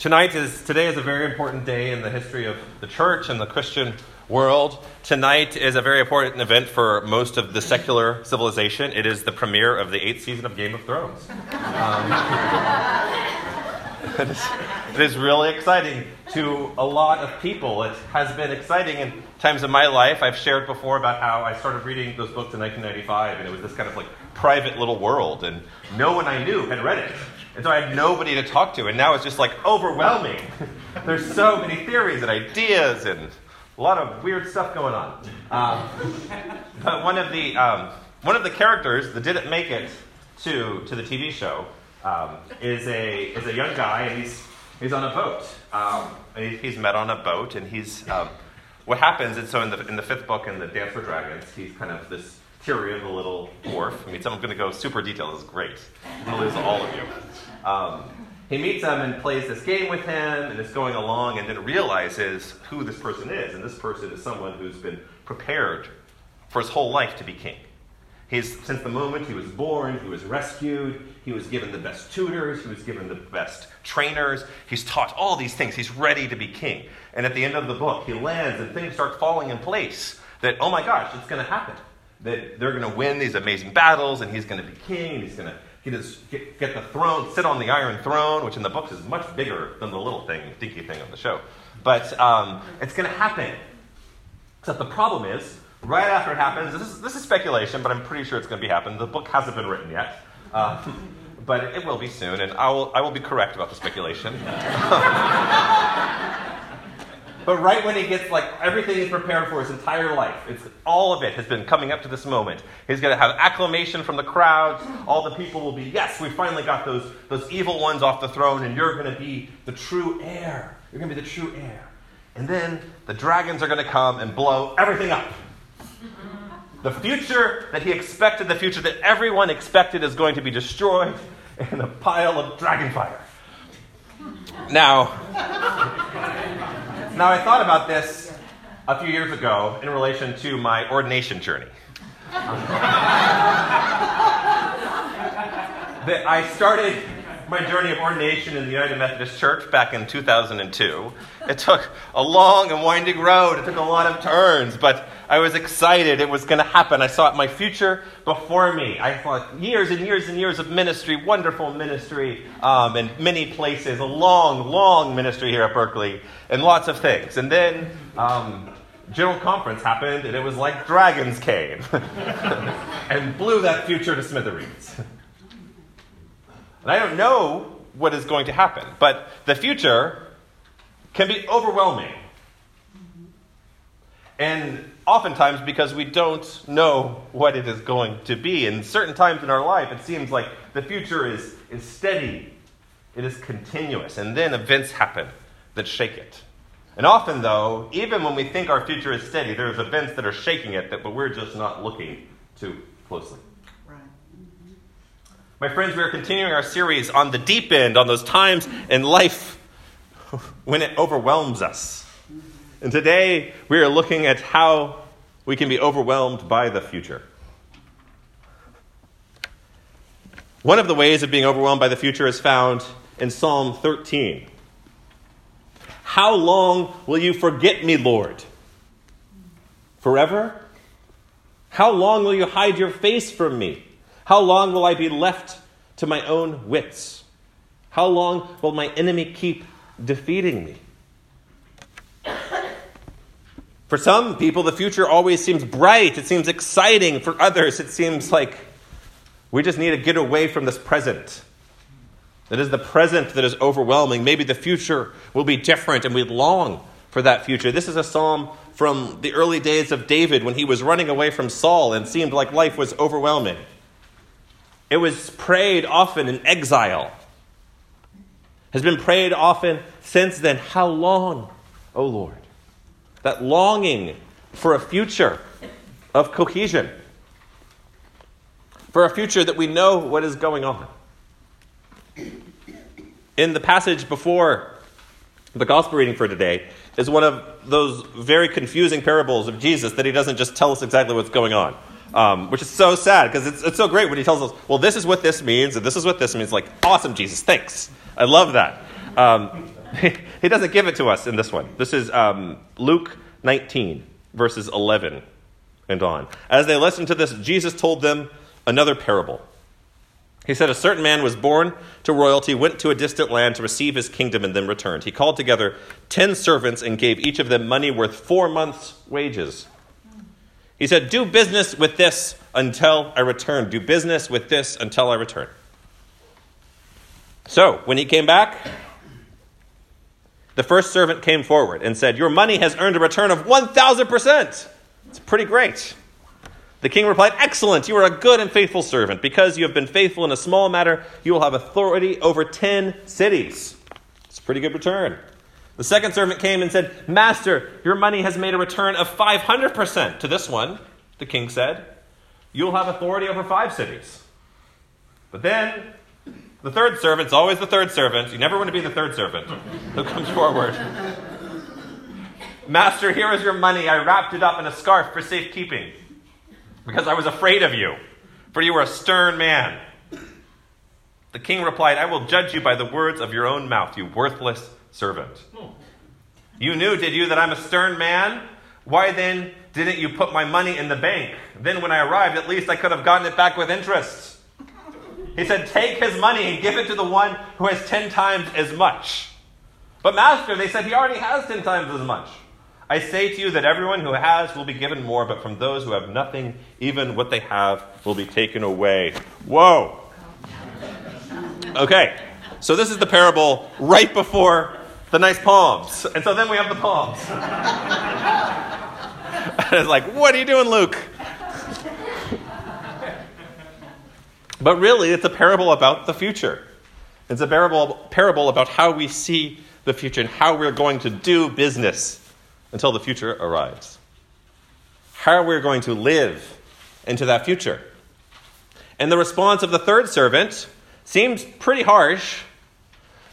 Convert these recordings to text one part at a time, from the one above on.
Tonight is today is a very important day in the history of the church and the Christian world. Tonight is a very important event for most of the secular civilization. It is the premiere of the eighth season of Game of Thrones. Um, it, is, it is really exciting to a lot of people. It has been exciting in times of my life. I've shared before about how I started reading those books in 1995, and it was this kind of like private little world, and no one I knew had read it. And so I had nobody to talk to, and now it's just like overwhelming. There's so many theories and ideas and a lot of weird stuff going on. Um, but one of the um, one of the characters that didn't make it to to the TV show um, is a is a young guy, and he's he's on a boat. Um, he's met on a boat, and he's um, what happens. And so in the in the fifth book, in the Dance for Dragons, he's kind of this Tyrion, the little dwarf. I mean, I'm going to go super detailed. This is great. I'm going to lose all of you. Um, he meets him and plays this game with him, and is going along, and then realizes who this person is. And this person is someone who's been prepared for his whole life to be king. He's, since the moment he was born, he was rescued, he was given the best tutors, he was given the best trainers, he's taught all these things, he's ready to be king. And at the end of the book, he lands and things start falling in place that, oh my gosh, it's going to happen. That they're going to win these amazing battles, and he's going to be king, and he's going to he just get, get the throne, sit on the iron throne, which in the books is much bigger than the little thing, dinky thing on the show. But um, it's going to happen. Except the problem is, right after it happens, this is, this is speculation, but I'm pretty sure it's going to be happening. The book hasn't been written yet. Uh, but it will be soon, and I will, I will be correct about the speculation. But right when he gets like everything he's prepared for his entire life, it's all of it has been coming up to this moment. He's going to have acclamation from the crowds. All the people will be, yes, we finally got those those evil ones off the throne, and you're going to be the true heir. You're going to be the true heir. And then the dragons are going to come and blow everything up. The future that he expected, the future that everyone expected, is going to be destroyed in a pile of dragon fire. Now. Now, I thought about this a few years ago in relation to my ordination journey. that I started my journey of ordination in the United Methodist Church back in 2002. It took a long and winding road, it took a lot of turns, but I was excited it was going to happen. I saw my future before me. I thought years and years and years of ministry, wonderful ministry um, in many places, a long, long ministry here at Berkeley, and lots of things. And then um, General Conference happened, and it was like dragons came and blew that future to smithereens. And I don't know what is going to happen, but the future can be overwhelming. And oftentimes, because we don't know what it is going to be, in certain times in our life, it seems like the future is, is steady, it is continuous, and then events happen that shake it. And often, though, even when we think our future is steady, there's events that are shaking it, that, but we're just not looking too closely. My friends, we are continuing our series on the deep end, on those times in life when it overwhelms us. And today we are looking at how we can be overwhelmed by the future. One of the ways of being overwhelmed by the future is found in Psalm 13. How long will you forget me, Lord? Forever? How long will you hide your face from me? How long will I be left to my own wits? How long will my enemy keep defeating me? For some people, the future always seems bright, it seems exciting. For others, it seems like we just need to get away from this present. It is the present that is overwhelming. Maybe the future will be different, and we long for that future. This is a psalm from the early days of David when he was running away from Saul and seemed like life was overwhelming. It was prayed often in exile. Has been prayed often since then. How long, O Lord? That longing for a future of cohesion, for a future that we know what is going on. In the passage before the gospel reading for today is one of those very confusing parables of Jesus that he doesn't just tell us exactly what's going on um, which is so sad because it's, it's so great when he tells us, well, this is what this means, and this is what this means. Like, awesome, Jesus, thanks. I love that. Um, he doesn't give it to us in this one. This is um, Luke 19, verses 11 and on. As they listened to this, Jesus told them another parable. He said, A certain man was born to royalty, went to a distant land to receive his kingdom, and then returned. He called together ten servants and gave each of them money worth four months' wages. He said, Do business with this until I return. Do business with this until I return. So, when he came back, the first servant came forward and said, Your money has earned a return of 1,000%. It's pretty great. The king replied, Excellent, you are a good and faithful servant. Because you have been faithful in a small matter, you will have authority over 10 cities. It's a pretty good return. The second servant came and said, Master, your money has made a return of 500%. To this one, the king said, You'll have authority over five cities. But then the third servant's always the third servant. You never want to be the third servant who comes forward. Master, here is your money. I wrapped it up in a scarf for safekeeping because I was afraid of you, for you were a stern man. The king replied, I will judge you by the words of your own mouth, you worthless servant. You knew, did you, that I'm a stern man? Why then didn't you put my money in the bank? Then, when I arrived, at least I could have gotten it back with interest. He said, Take his money and give it to the one who has ten times as much. But, Master, they said, he already has ten times as much. I say to you that everyone who has will be given more, but from those who have nothing, even what they have will be taken away. Whoa! Okay, so this is the parable right before the nice palms. And so then we have the palms. and it's like, what are you doing, Luke? but really, it's a parable about the future. It's a parable, parable about how we see the future and how we're going to do business until the future arrives. How we're going to live into that future. And the response of the third servant seems pretty harsh,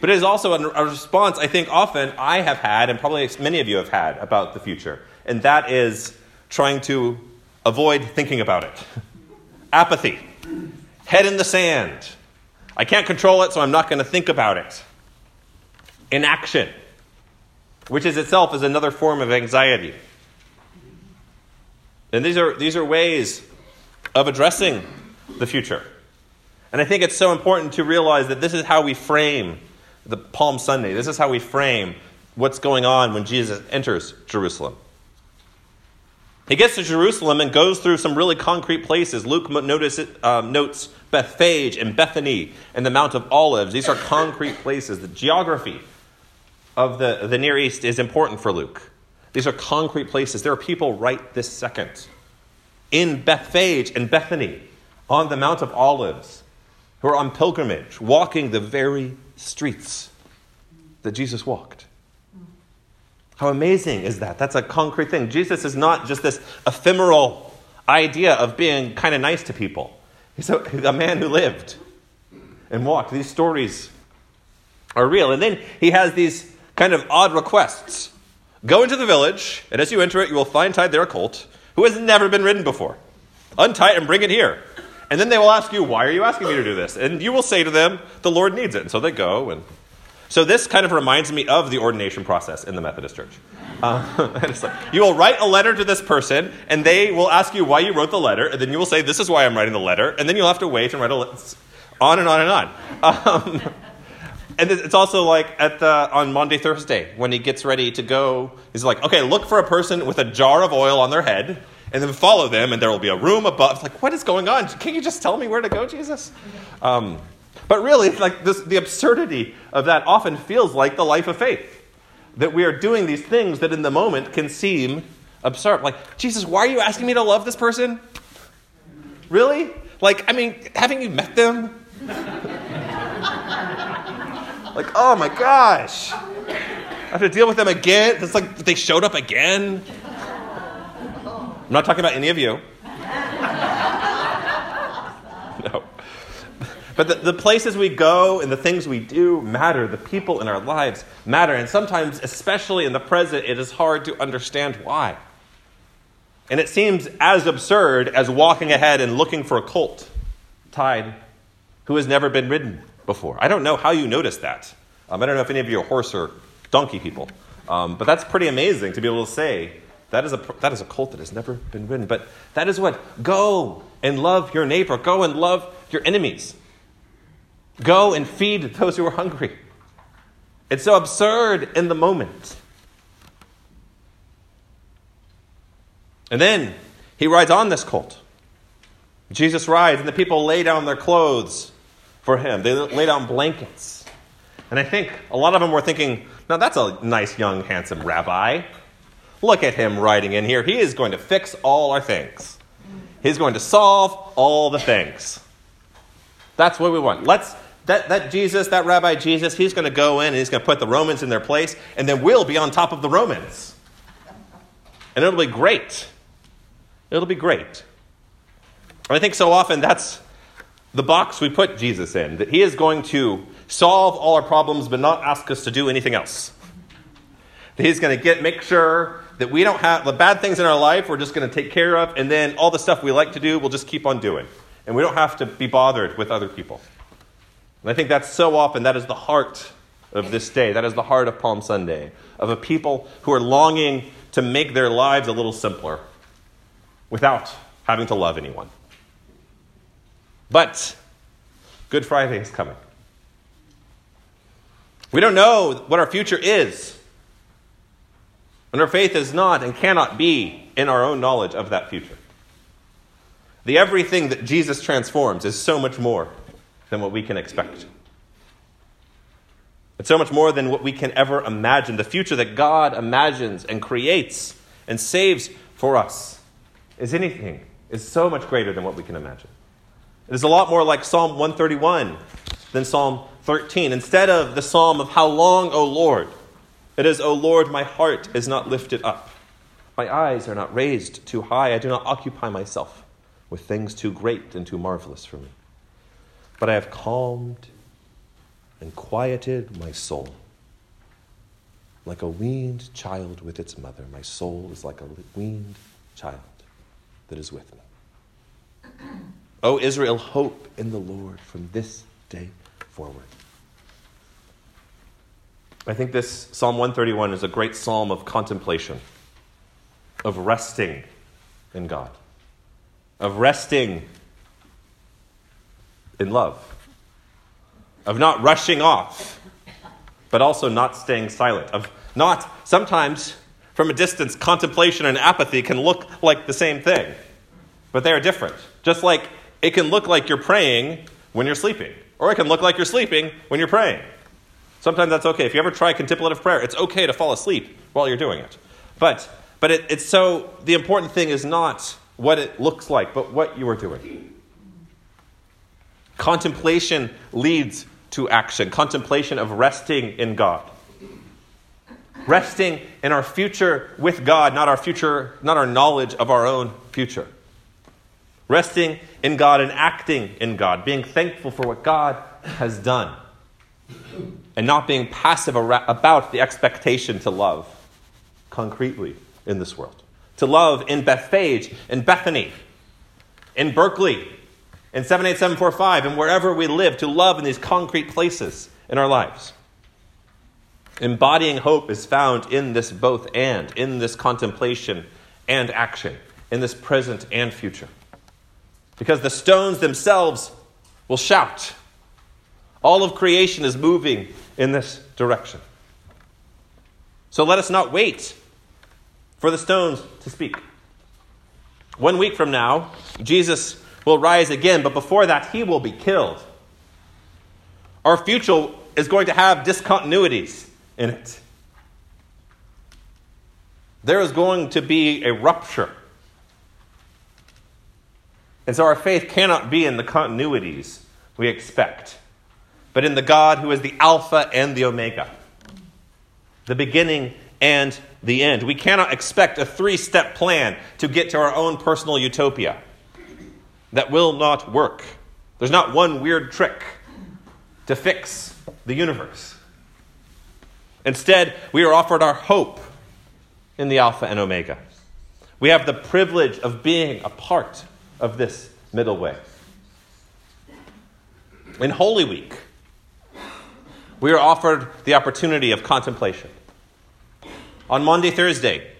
but it is also a response I think often I have had, and probably many of you have had, about the future. And that is trying to avoid thinking about it. Apathy. Head in the sand. I can't control it, so I'm not going to think about it. Inaction which is itself is another form of anxiety. And these are, these are ways of addressing the future. And I think it's so important to realize that this is how we frame the Palm Sunday. This is how we frame what's going on when Jesus enters Jerusalem. He gets to Jerusalem and goes through some really concrete places. Luke notice, um, notes Bethphage and Bethany and the Mount of Olives. These are concrete places. The geography of the, the Near East is important for Luke. These are concrete places. There are people right this second in Bethphage and Bethany on the Mount of Olives who are on pilgrimage, walking the very streets that Jesus walked. How amazing is that? That's a concrete thing. Jesus is not just this ephemeral idea of being kind of nice to people. He's a, a man who lived and walked. These stories are real. And then he has these kind of odd requests. Go into the village, and as you enter it, you will find tied there a colt who has never been ridden before. Untie it and bring it here. And then they will ask you, Why are you asking me to do this? And you will say to them, The Lord needs it. And so they go. And so this kind of reminds me of the ordination process in the Methodist Church. Uh, like, you will write a letter to this person, and they will ask you why you wrote the letter, and then you will say, This is why I'm writing the letter, and then you'll have to wait and write a letter. On and on and on. Um, and it's also like at the, on Maundy Thursday when he gets ready to go. He's like, okay, look for a person with a jar of oil on their head, and then follow them, and there will be a room above. It's like, what is going on? Can you just tell me where to go, Jesus? Um, but really, like this, the absurdity of that often feels like the life of faith. That we are doing these things that in the moment can seem absurd. Like, Jesus, why are you asking me to love this person? Really? Like, I mean, haven't you met them? Like, oh my gosh. I have to deal with them again. It's like they showed up again. I'm not talking about any of you. no. But the, the, places we go and the things we do matter. The people in our lives matter. And sometimes, especially in the present, it is hard to understand why. And it seems as absurd as walking ahead and looking for a colt tied who has never been ridden before. I don't know how you noticed that. Um, I don't know if any of you are horse or donkey people, um, but that's pretty amazing to be able to say that is, a, that is a colt that has never been ridden. But that is what go and love your neighbor, go and love your enemies, go and feed those who are hungry. It's so absurd in the moment. And then he rides on this cult. Jesus rides, and the people lay down their clothes for him. They lay down blankets. And I think a lot of them were thinking, now that's a nice, young, handsome rabbi. Look at him writing in here. He is going to fix all our things. He's going to solve all the things. That's what we want. Let's that, that Jesus, that Rabbi Jesus, he's going to go in and he's going to put the Romans in their place, and then we'll be on top of the Romans. And it'll be great. It'll be great. And I think so often that's the box we put Jesus in, that he is going to solve all our problems but not ask us to do anything else. That he's going to get make sure that we don't have the bad things in our life we're just going to take care of and then all the stuff we like to do we'll just keep on doing. And we don't have to be bothered with other people. And I think that's so often that is the heart of this day. That is the heart of Palm Sunday, of a people who are longing to make their lives a little simpler without having to love anyone. But Good Friday is coming. We don't know what our future is. And our faith is not and cannot be in our own knowledge of that future. The everything that Jesus transforms is so much more than what we can expect. It's so much more than what we can ever imagine. The future that God imagines and creates and saves for us is anything, is so much greater than what we can imagine. It is a lot more like Psalm 131 than Psalm 13. Instead of the psalm of How long, O Lord? It is, O Lord, my heart is not lifted up. My eyes are not raised too high. I do not occupy myself with things too great and too marvelous for me. But I have calmed and quieted my soul. Like a weaned child with its mother, my soul is like a weaned child that is with me. O Israel, hope in the Lord from this day forward. I think this Psalm 131 is a great psalm of contemplation, of resting in God, of resting in love, of not rushing off, but also not staying silent, of not, sometimes from a distance, contemplation and apathy can look like the same thing, but they are different. Just like it can look like you're praying when you're sleeping, or it can look like you're sleeping when you're praying. Sometimes that's okay. If you ever try contemplative prayer, it's okay to fall asleep while you're doing it. But, but it, it's so, the important thing is not what it looks like, but what you are doing. Contemplation leads to action, contemplation of resting in God. Resting in our future with God, not our future, not our knowledge of our own future resting in God and acting in God, being thankful for what God has done, and not being passive about the expectation to love concretely in this world. To love in Bethphage, in Bethany, in Berkeley, in 78745, and wherever we live, to love in these concrete places in our lives. Embodying hope is found in this both and, in this contemplation and action, in this present and future because the stones themselves will shout. All of creation is moving in this direction. So let us not wait for the stones to speak. One week from now, Jesus will rise again, but before that, he will be killed. Our future is going to have discontinuities in it. There is going to be a rupture and so our faith cannot be in the continuities we expect, but in the God who is the Alpha and the Omega, the beginning and the end. We cannot expect a three step plan to get to our own personal utopia. That will not work. There's not one weird trick to fix the universe. Instead, we are offered our hope in the Alpha and Omega. We have the privilege of being a part of this middle way. In Holy Week, we are offered the opportunity of contemplation. On Maundy Thursday,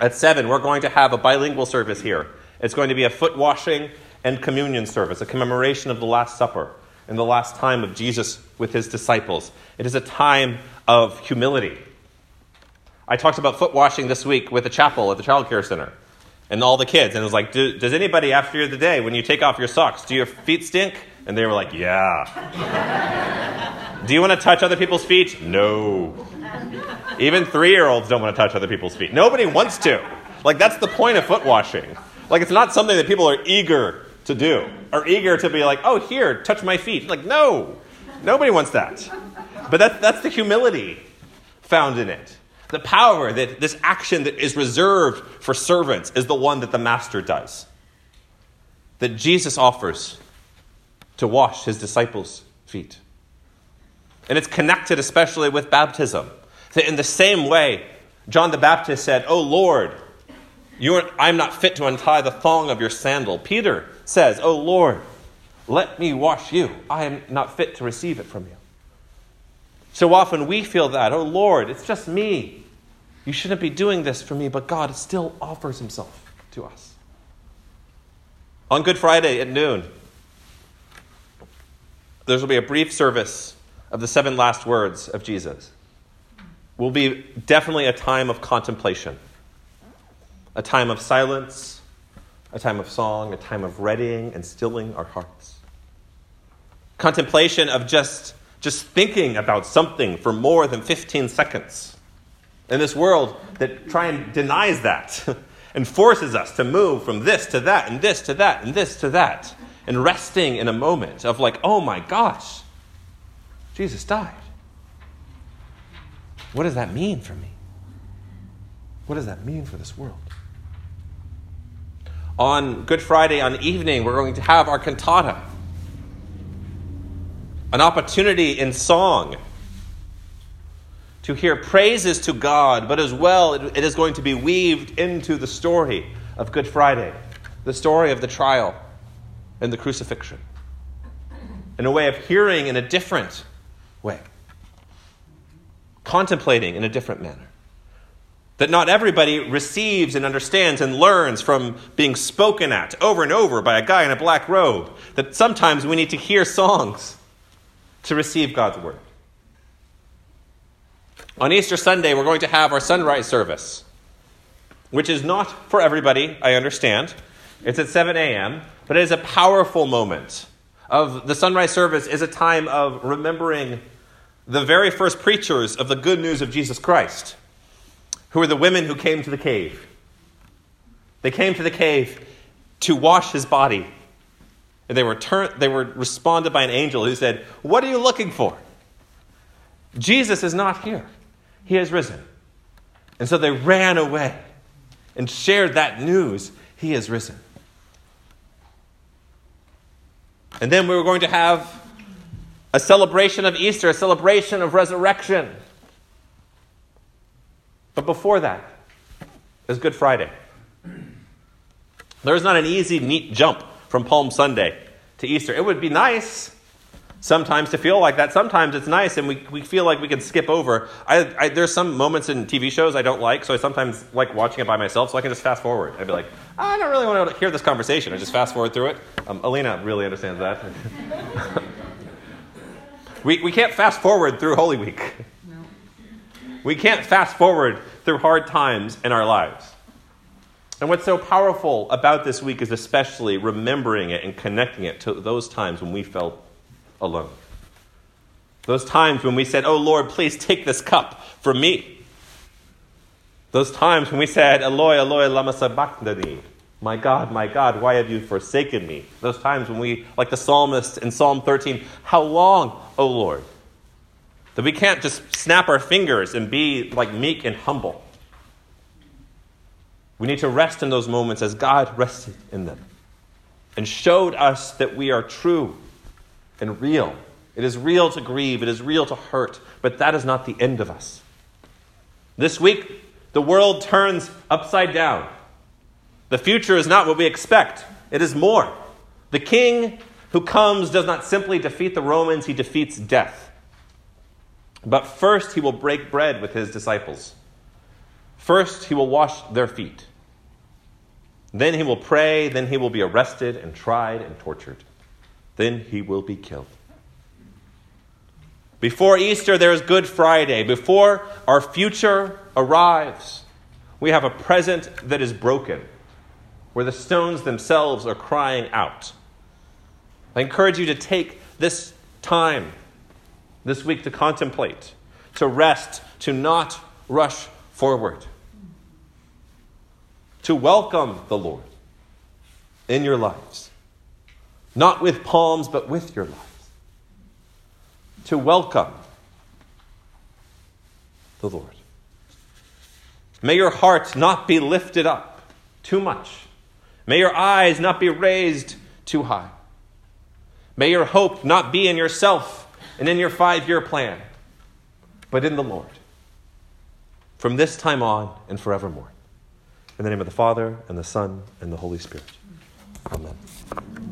at 7, we're going to have a bilingual service here. It's going to be a foot washing and communion service, a commemoration of the Last Supper and the last time of Jesus with his disciples. It is a time of humility. I talked about foot washing this week with the chapel at the Child Care Center and all the kids. And it was like, do, Does anybody, after the day, when you take off your socks, do your feet stink? And they were like, Yeah. do you want to touch other people's feet? No. Even three year olds don't want to touch other people's feet. Nobody wants to. Like, that's the point of foot washing. Like, it's not something that people are eager to do, or eager to be like, oh, here, touch my feet. Like, no. Nobody wants that. But that, that's the humility found in it. The power that this action that is reserved for servants is the one that the master does. That Jesus offers to wash his disciples' feet. And it's connected especially with baptism. That in the same way, John the Baptist said, Oh Lord, are, I'm not fit to untie the thong of your sandal. Peter says, Oh Lord, let me wash you. I am not fit to receive it from you. So often we feel that, oh Lord, it's just me. You shouldn't be doing this for me, but God still offers himself to us. On Good Friday at noon, there will be a brief service of the seven last words of Jesus. Will be definitely a time of contemplation, a time of silence, a time of song, a time of readying and stilling our hearts. Contemplation of just just thinking about something for more than 15 seconds. In this world that try and denies that and forces us to move from this to that and this to that and this to that and resting in a moment of like, oh my gosh, Jesus died. What does that mean for me? What does that mean for this world? On Good Friday, on evening, we're going to have our cantata an opportunity in song to hear praises to God, but as well, it, is going to be weaved into the story of Good Friday, the story of the trial and the crucifixion, in a way of hearing in a different way, contemplating in a different manner. That not everybody receives and understands and learns from being spoken at over and over by a guy in a black robe. That sometimes we need to hear songs to receive God's word. On Easter Sunday, we're going to have our sunrise service, which is not for everybody, I understand. It's at 7 a.m., but it is a powerful moment. Of the sunrise service is a time of remembering the very first preachers of the good news of Jesus Christ, who were the women who came to the cave. They came to the cave to wash his body and they were, turned, they were responded by an angel who said, What are you looking for? Jesus is not here. He has risen. And so they ran away and shared that news. He has risen. And then we were going to have a celebration of Easter, a celebration of resurrection. But before that is Good Friday. There is not an easy, neat jump from Palm Sunday to Easter. It would be nice sometimes to feel like that. Sometimes it's nice and we, we feel like we can skip over. I, I, there's some moments in TV shows I don't like, so I sometimes like watching it by myself so I can just fast forward. I'd be like, I don't really want to hear this conversation. I just fast forward through it. Um, Alina really understands that. we, we can't fast forward through Holy Week. No. We can't fast forward through hard times in our lives. And what's so powerful about this week is especially remembering it and connecting it to those times when we felt alone. Those times when we said, Oh Lord, please take this cup from me. Those times when we said, Eloi, Eloi, lama sabachthani. My God, my God, why have you forsaken me? Those times when we, like the psalmist in Psalm 13, How long, O Lord? That we can't just snap our fingers and be like meek and humble. We need to rest in those moments as God rested in them and showed us that we are true and real. It is real to grieve, it is real to hurt, but that is not the end of us. This week, the world turns upside down. The future is not what we expect, it is more. The king who comes does not simply defeat the Romans, he defeats death. But first, he will break bread with his disciples. First, he will wash their feet. Then he will pray. Then he will be arrested and tried and tortured. Then he will be killed. Before Easter, there is Good Friday. Before our future arrives, we have a present that is broken, where the stones themselves are crying out. I encourage you to take this time this week to contemplate, to rest, to not rush forward, to welcome the Lord in your lives, not with palms, but with your lives, to welcome the Lord. May your heart not be lifted up too much. May your eyes not be raised too high. May your hope not be in yourself and in your five year plan, but in the Lord. From this time on and forevermore. In the name of the Father, and the Son, and the Holy Spirit. Amen.